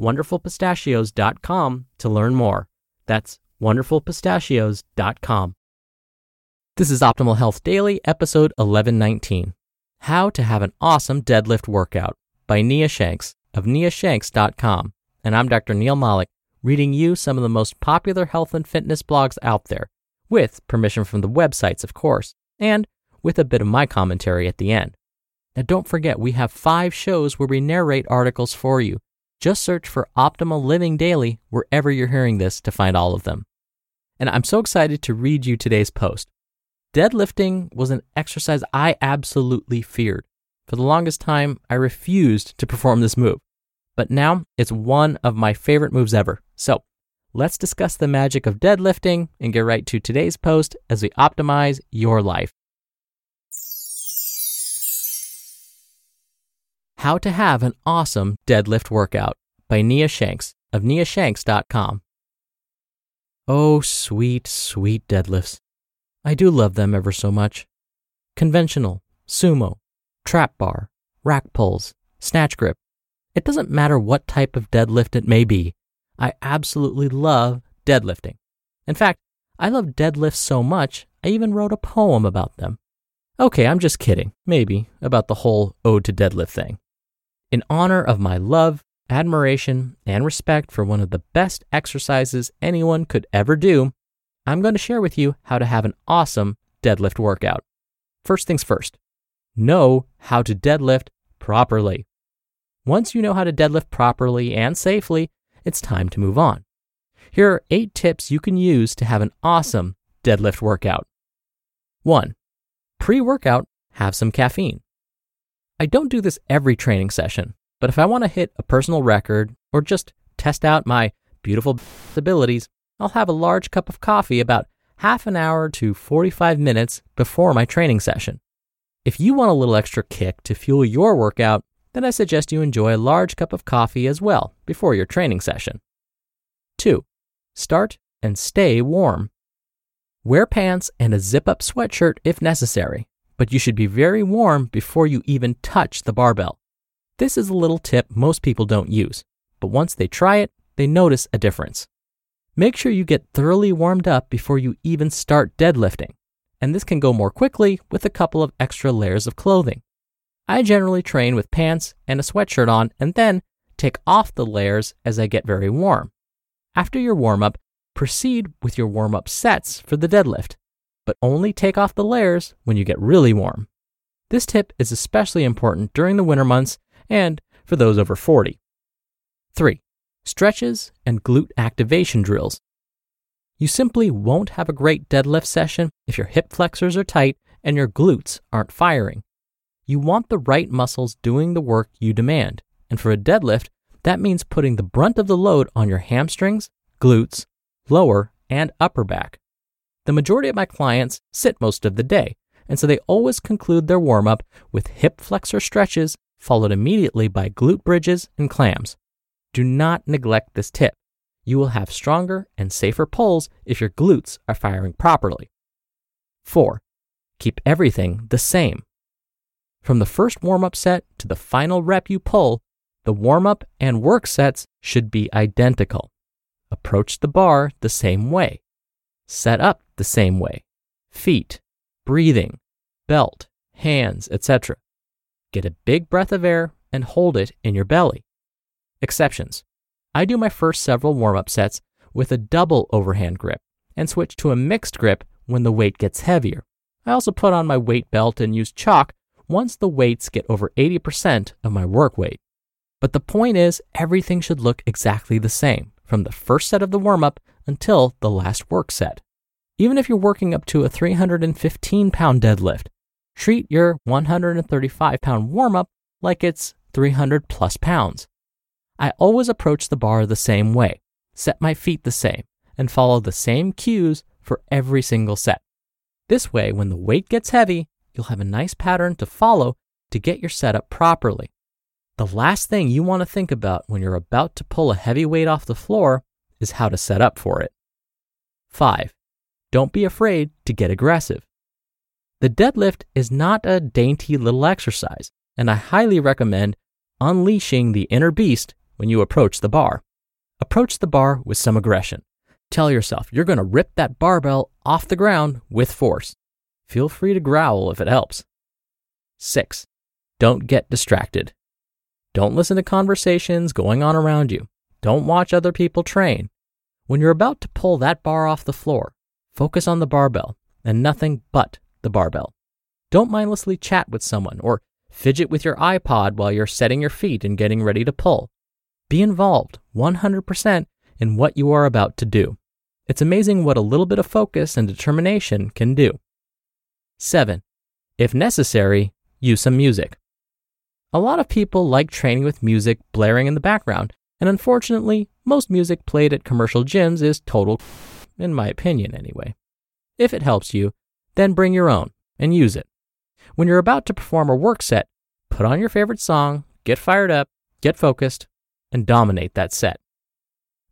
wonderfulpistachios.com to learn more. That's wonderfulpistachios.com. This is Optimal Health Daily, episode 1119 How to Have an Awesome Deadlift Workout by Nia Shanks of niashanks.com. And I'm Dr. Neal Malik, reading you some of the most popular health and fitness blogs out there, with permission from the websites, of course, and with a bit of my commentary at the end. Now, don't forget, we have five shows where we narrate articles for you. Just search for Optimal Living Daily wherever you're hearing this to find all of them. And I'm so excited to read you today's post. Deadlifting was an exercise I absolutely feared. For the longest time, I refused to perform this move. But now it's one of my favorite moves ever. So let's discuss the magic of deadlifting and get right to today's post as we optimize your life. How to Have an Awesome Deadlift Workout by Nia Shanks of niashanks.com. Oh, sweet, sweet deadlifts. I do love them ever so much. Conventional, sumo, trap bar, rack pulls, snatch grip. It doesn't matter what type of deadlift it may be. I absolutely love deadlifting. In fact, I love deadlifts so much, I even wrote a poem about them. Okay, I'm just kidding, maybe, about the whole ode to deadlift thing. In honor of my love, admiration, and respect for one of the best exercises anyone could ever do, I'm going to share with you how to have an awesome deadlift workout. First things first, know how to deadlift properly. Once you know how to deadlift properly and safely, it's time to move on. Here are eight tips you can use to have an awesome deadlift workout. 1. Pre workout, have some caffeine. I don't do this every training session, but if I want to hit a personal record or just test out my beautiful abilities, I'll have a large cup of coffee about half an hour to 45 minutes before my training session. If you want a little extra kick to fuel your workout, then I suggest you enjoy a large cup of coffee as well before your training session. 2. Start and stay warm. Wear pants and a zip up sweatshirt if necessary, but you should be very warm before you even touch the barbell. This is a little tip most people don't use, but once they try it, they notice a difference. Make sure you get thoroughly warmed up before you even start deadlifting, and this can go more quickly with a couple of extra layers of clothing. I generally train with pants and a sweatshirt on and then take off the layers as I get very warm. After your warm up, proceed with your warm up sets for the deadlift, but only take off the layers when you get really warm. This tip is especially important during the winter months and for those over 40. 3. Stretches and glute activation drills. You simply won't have a great deadlift session if your hip flexors are tight and your glutes aren't firing. You want the right muscles doing the work you demand. And for a deadlift, that means putting the brunt of the load on your hamstrings, glutes, lower, and upper back. The majority of my clients sit most of the day, and so they always conclude their warm up with hip flexor stretches, followed immediately by glute bridges and clams. Do not neglect this tip. You will have stronger and safer pulls if your glutes are firing properly. 4. Keep everything the same. From the first warm up set to the final rep you pull, the warm up and work sets should be identical. Approach the bar the same way. Set up the same way. Feet, breathing, belt, hands, etc. Get a big breath of air and hold it in your belly. Exceptions. I do my first several warm up sets with a double overhand grip and switch to a mixed grip when the weight gets heavier. I also put on my weight belt and use chalk once the weights get over 80% of my work weight. But the point is, everything should look exactly the same from the first set of the warm up until the last work set. Even if you're working up to a 315 pound deadlift, treat your 135 pound warm up like it's 300 plus pounds. I always approach the bar the same way, set my feet the same, and follow the same cues for every single set. This way, when the weight gets heavy, you'll have a nice pattern to follow to get your setup properly. The last thing you want to think about when you're about to pull a heavy weight off the floor is how to set up for it. 5. Don't be afraid to get aggressive. The deadlift is not a dainty little exercise, and I highly recommend unleashing the inner beast when you approach the bar. Approach the bar with some aggression. Tell yourself you're going to rip that barbell off the ground with force. Feel free to growl if it helps. 6. Don't get distracted. Don't listen to conversations going on around you. Don't watch other people train. When you're about to pull that bar off the floor, focus on the barbell and nothing but the barbell. Don't mindlessly chat with someone or fidget with your iPod while you're setting your feet and getting ready to pull. Be involved 100% in what you are about to do. It's amazing what a little bit of focus and determination can do. 7. If necessary, use some music. A lot of people like training with music blaring in the background, and unfortunately, most music played at commercial gyms is total, in my opinion anyway. If it helps you, then bring your own and use it. When you're about to perform a work set, put on your favorite song, get fired up, get focused, and dominate that set.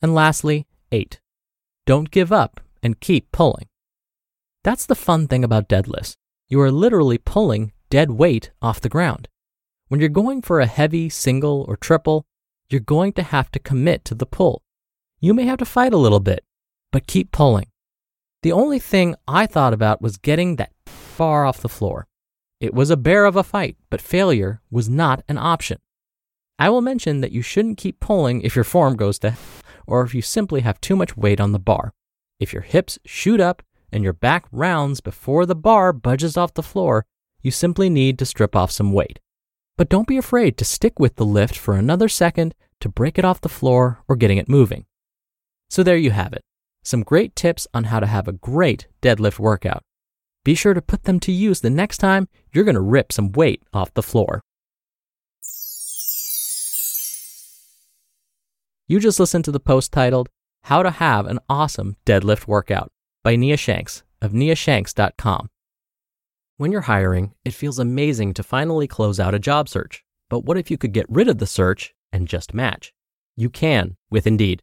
And lastly, 8. Don't give up and keep pulling. That's the fun thing about deadlifts. You are literally pulling dead weight off the ground. When you're going for a heavy single or triple, you're going to have to commit to the pull. You may have to fight a little bit, but keep pulling. The only thing I thought about was getting that far off the floor. It was a bear of a fight, but failure was not an option. I will mention that you shouldn't keep pulling if your form goes to or if you simply have too much weight on the bar. If your hips shoot up and your back rounds before the bar budges off the floor, you simply need to strip off some weight. But don't be afraid to stick with the lift for another second to break it off the floor or getting it moving. So there you have it. Some great tips on how to have a great deadlift workout. Be sure to put them to use the next time you're going to rip some weight off the floor. You just listened to the post titled, How to Have an Awesome Deadlift Workout by Nia Shanks of niashanks.com. When you're hiring, it feels amazing to finally close out a job search. But what if you could get rid of the search and just match? You can with Indeed.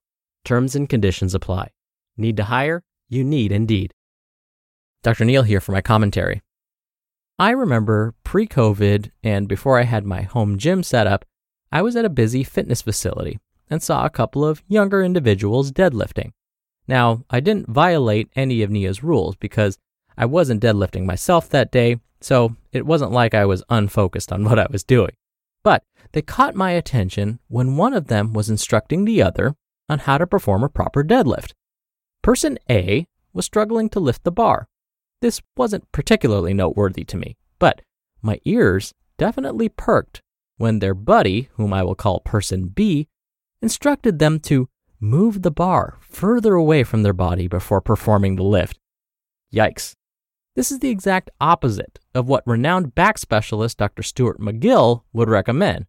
Terms and conditions apply. Need to hire? You need Indeed. Dr. Neal here for my commentary. I remember pre COVID and before I had my home gym set up, I was at a busy fitness facility and saw a couple of younger individuals deadlifting. Now, I didn't violate any of Nia's rules because I wasn't deadlifting myself that day, so it wasn't like I was unfocused on what I was doing. But they caught my attention when one of them was instructing the other on how to perform a proper deadlift. Person A was struggling to lift the bar. This wasn't particularly noteworthy to me, but my ears definitely perked when their buddy, whom I will call person B, instructed them to move the bar further away from their body before performing the lift. Yikes. This is the exact opposite of what renowned back specialist Dr. Stuart McGill would recommend.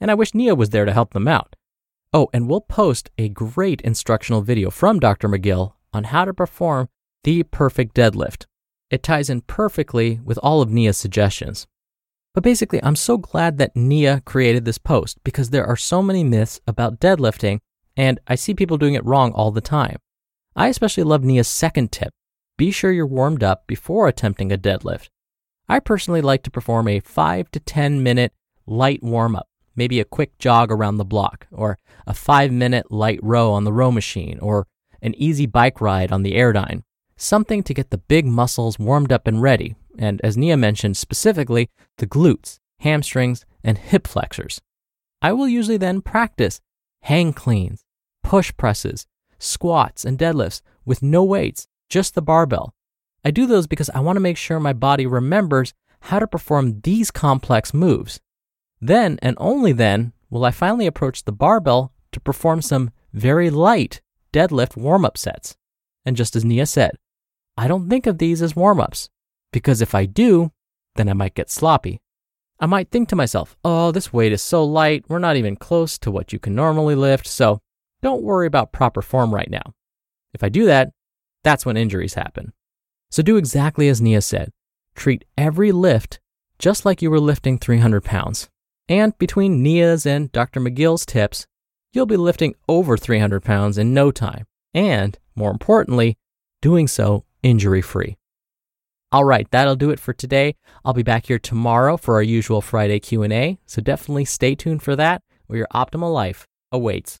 And I wish Nia was there to help them out. Oh, and we'll post a great instructional video from Dr. McGill on how to perform the perfect deadlift. It ties in perfectly with all of Nia's suggestions. But basically, I'm so glad that Nia created this post because there are so many myths about deadlifting, and I see people doing it wrong all the time. I especially love Nia's second tip be sure you're warmed up before attempting a deadlift. I personally like to perform a 5 to 10 minute light warm up, maybe a quick jog around the block, or a 5 minute light row on the row machine, or an easy bike ride on the Airdyne. Something to get the big muscles warmed up and ready, and as Nia mentioned specifically, the glutes, hamstrings, and hip flexors. I will usually then practice hang cleans, push presses, squats, and deadlifts with no weights, just the barbell. I do those because I want to make sure my body remembers how to perform these complex moves. Then and only then will I finally approach the barbell to perform some very light deadlift warm up sets. And just as Nia said, I don't think of these as warm ups because if I do, then I might get sloppy. I might think to myself, oh, this weight is so light, we're not even close to what you can normally lift, so don't worry about proper form right now. If I do that, that's when injuries happen. So do exactly as Nia said. Treat every lift just like you were lifting 300 pounds. And between Nia's and Dr. McGill's tips, you'll be lifting over 300 pounds in no time. And more importantly, doing so injury free. All right, that'll do it for today. I'll be back here tomorrow for our usual Friday Q&A, so definitely stay tuned for that where your optimal life awaits.